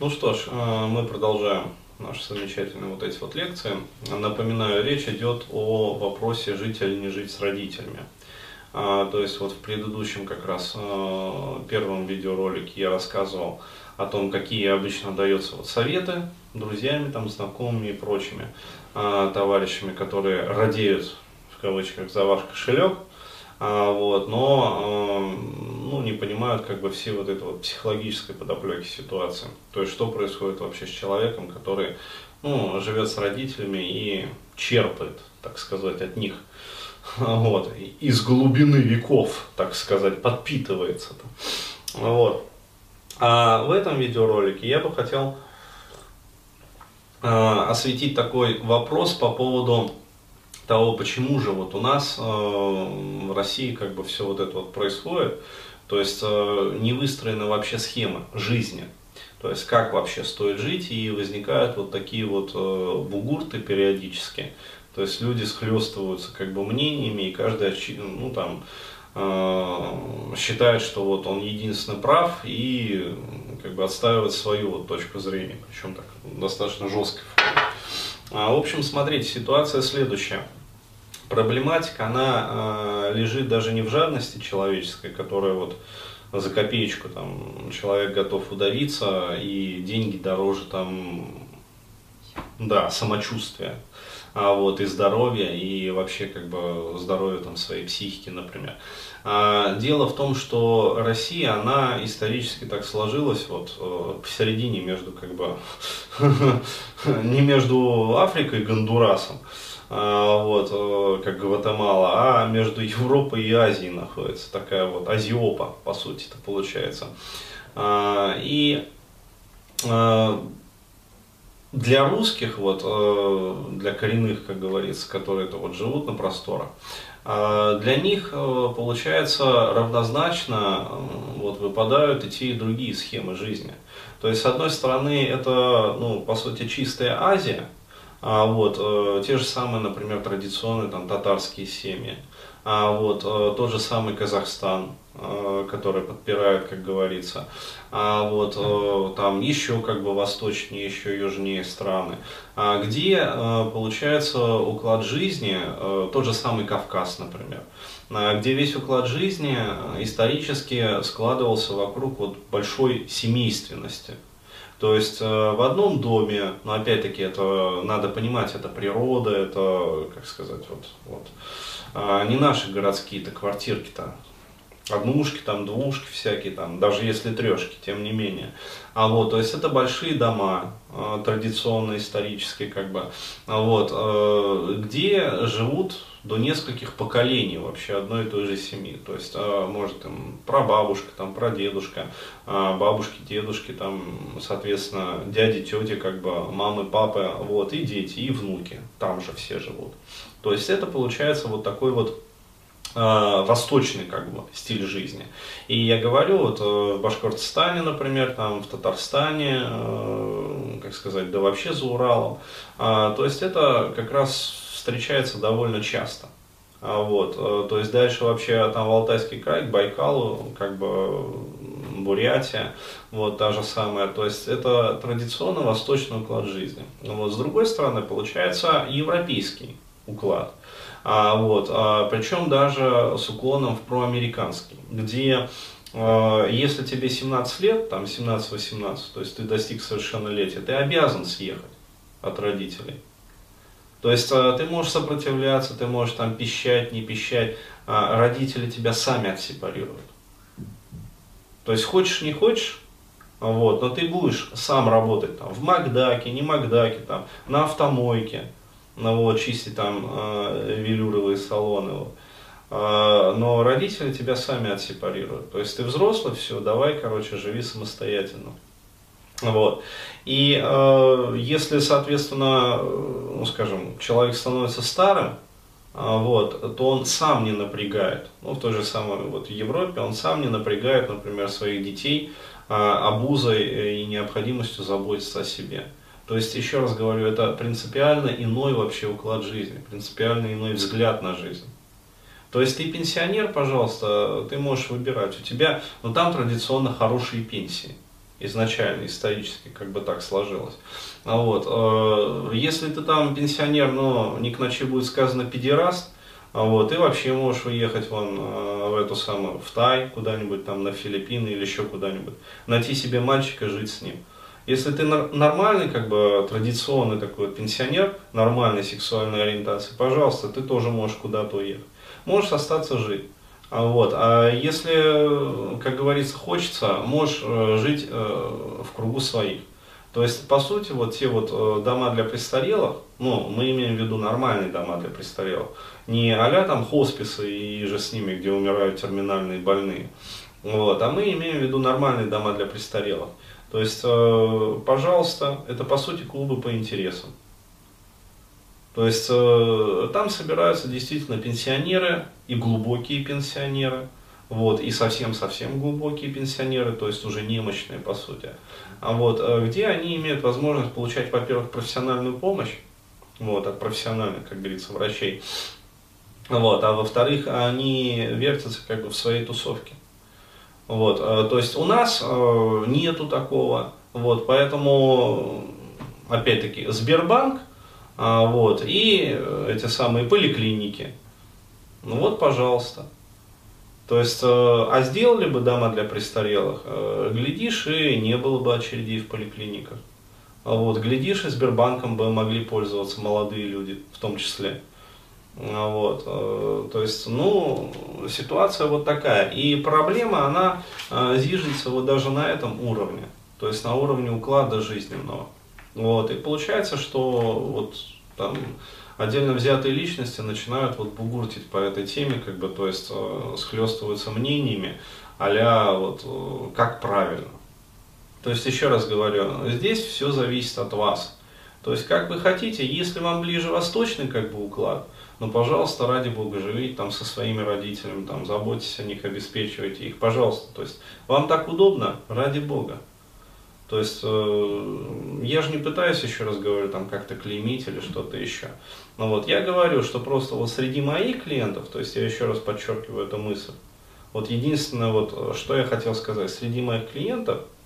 Ну что ж, э, мы продолжаем наши замечательные вот эти вот лекции. Напоминаю, речь идет о вопросе жить или не жить с родителями. А, то есть вот в предыдущем как раз э, первом видеоролике я рассказывал о том, какие обычно даются вот советы друзьями, там, знакомыми и прочими э, товарищами, которые радеют в кавычках за ваш кошелек, а, вот, но ну, не понимают как бы все вот это вот психологической подоплеки ситуации. То есть, что происходит вообще с человеком, который ну, живет с родителями и черпает, так сказать, от них. Вот, из глубины веков, так сказать, подпитывается. Вот. А в этом видеоролике я бы хотел э, осветить такой вопрос по поводу того, почему же вот у нас э, в России как бы все вот это вот происходит. То есть э, не выстроена вообще схема жизни. То есть как вообще стоит жить, и возникают вот такие вот э, бугурты периодически. То есть люди схлестываются как бы мнениями, и каждый ну, там, э, считает, что вот он единственный прав, и как бы отстаивает свою вот точку зрения, причем так достаточно жесткой форме. А, в общем, смотрите, ситуация следующая проблематика, она э, лежит даже не в жадности человеческой, которая вот за копеечку там человек готов удавиться, и деньги дороже там, да, самочувствия, а вот и здоровья, и вообще как бы здоровья там своей психики, например. А, дело в том, что Россия, она исторически так сложилась вот э, посередине между как бы не между Африкой и Гондурасом, вот, э, как Гватемала, а между Европой и Азией находится такая вот Азиопа, по сути, это получается. А, и а, для русских, вот, э, для коренных, как говорится, которые -то вот живут на просторах, для них, э, получается, равнозначно вот, выпадают и те, и другие схемы жизни. То есть, с одной стороны, это, ну, по сути, чистая Азия, а, вот, э, те же самые, например, традиционные там, татарские семьи. А, вот, э, тот же самый Казахстан, э, который подпирает, как говорится. А, вот, э, там еще как бы восточнее, еще южнее страны. А, где э, получается уклад жизни, э, тот же самый Кавказ, например а, где весь уклад жизни э, исторически складывался вокруг вот большой семейственности. То есть э, в одном доме, но опять-таки это надо понимать, это природа, это, как сказать, вот, вот. А, не наши городские-то квартирки-то, однушки, там, двушки всякие, там, даже если трешки, тем не менее. А вот, то есть это большие дома, э, традиционные, исторические, как бы, а вот, э, где живут до нескольких поколений вообще одной и той же семьи. То есть, а, может, там, прабабушка, там, прадедушка, а, бабушки, дедушки, там, соответственно, дяди, тети, как бы, мамы, папы, вот, и дети, и внуки, там же все живут. То есть, это получается вот такой вот восточный как бы стиль жизни. И я говорю, вот э, в Башкортостане, например, там в Татарстане, э, как сказать, да вообще за Уралом. То есть это как раз встречается довольно часто. А вот, э, то есть дальше вообще там Алтайский край, к Байкалу, как бы Бурятия, вот та же самая. То есть это традиционно восточный уклад жизни. Вот, с другой стороны, получается европейский уклад. А, вот, а, причем даже с уклоном в проамериканский, где а, если тебе 17 лет, там 17-18, то есть ты достиг совершеннолетия, ты обязан съехать от родителей. То есть э, ты можешь сопротивляться, ты можешь там пищать, не пищать, а родители тебя сами отсепарируют. То есть хочешь, не хочешь, вот, но ты будешь сам работать там в Макдаке, не Макдаке, там, на автомойке, вот, чистить там э, велюровые салоны. Вот. Э, но родители тебя сами отсепарируют. То есть ты взрослый, все, давай, короче, живи самостоятельно. Вот. И э, если, соответственно, ну, скажем, человек становится старым, вот, то он сам не напрягает. Ну, в той же самой вот, Европе он сам не напрягает, например, своих детей обузой и необходимостью заботиться о себе. То есть, еще раз говорю, это принципиально иной вообще уклад жизни, принципиально иной взгляд на жизнь. То есть ты пенсионер, пожалуйста, ты можешь выбирать. У тебя, ну там традиционно хорошие пенсии. изначально, исторически, как бы так сложилось. А вот, э, если ты там пенсионер, но не к ночи будет сказано педераст, а вот, и вообще можешь уехать вон э, в эту самую, в Тай, куда-нибудь там на Филиппины или еще куда-нибудь, найти себе мальчика, жить с ним. Если ты нормальный, как бы традиционный такой пенсионер, нормальной сексуальной ориентации, пожалуйста, ты тоже можешь куда-то уехать. Можешь остаться жить. А вот. А если, как говорится, хочется, можешь э, жить э, в кругу своих. То есть, по сути, вот те вот э, дома для престарелых, ну, мы имеем в виду нормальные дома для престарелых, не а там хосписы и же с ними, где умирают терминальные больные, вот, а мы имеем в виду нормальные дома для престарелых. То есть, э, пожалуйста, это по сути клубы по интересам. То есть э, там собираются действительно пенсионеры и глубокие пенсионеры, вот, и совсем-совсем глубокие пенсионеры, то есть уже немощные по сути. А вот, э, где они имеют возможность получать, во-первых, профессиональную помощь, вот, от профессиональных, как говорится, врачей, вот, а во-вторых, они вертятся как бы в своей тусовке. Вот, э, то есть у нас э, нету такого, вот, поэтому, опять-таки, Сбербанк, э, вот, и эти самые поликлиники, ну вот, пожалуйста. То есть, а сделали бы дома для престарелых, глядишь, и не было бы очередей в поликлиниках. А вот, глядишь, и Сбербанком бы могли пользоваться молодые люди в том числе. А вот, э, то есть, ну, ситуация вот такая. И проблема, она э, зиждется вот даже на этом уровне, то есть на уровне уклада жизненного. Вот, и получается, что вот там отдельно взятые личности начинают вот бугуртить по этой теме, как бы, то есть э, схлестываются мнениями, а вот как правильно. То есть, еще раз говорю, здесь все зависит от вас. То есть, как вы хотите, если вам ближе восточный как бы уклад – ну, пожалуйста, ради Бога, живите там со своими родителями, там, заботьтесь о них, обеспечивайте их, пожалуйста. То есть, вам так удобно, ради Бога. То есть, э, я же не пытаюсь, еще раз говорю, там как-то клеймить или что-то еще. Но вот я говорю, что просто вот среди моих клиентов, то есть я еще раз подчеркиваю эту мысль, вот единственное, вот, что я хотел сказать, среди моих клиентов –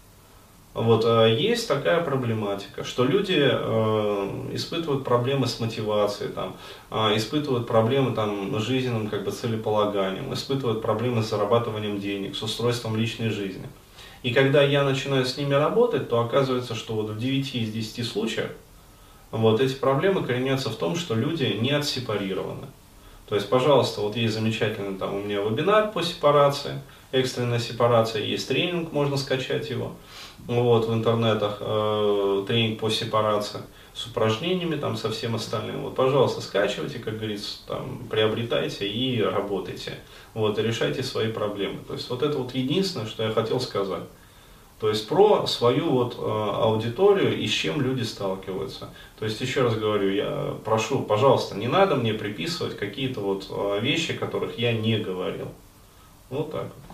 вот, э, есть такая проблематика, что люди э, испытывают проблемы с мотивацией, там, э, испытывают проблемы там, с жизненным как бы, целеполаганием, испытывают проблемы с зарабатыванием денег, с устройством личной жизни. И когда я начинаю с ними работать, то оказывается, что вот в 9 из 10 случаев вот эти проблемы коренятся в том, что люди не отсепарированы. То есть, пожалуйста, вот есть замечательный там у меня вебинар по сепарации, экстренная сепарация, есть тренинг, можно скачать его вот, в интернетах, э, тренинг по сепарации с упражнениями, там, со всем остальным. Вот, пожалуйста, скачивайте, как говорится, там, приобретайте и работайте. Вот, и решайте свои проблемы. То есть, вот это вот единственное, что я хотел сказать. То есть про свою вот э, аудиторию и с чем люди сталкиваются. То есть еще раз говорю, я прошу, пожалуйста, не надо мне приписывать какие-то вот э, вещи, которых я не говорил. Вот так вот.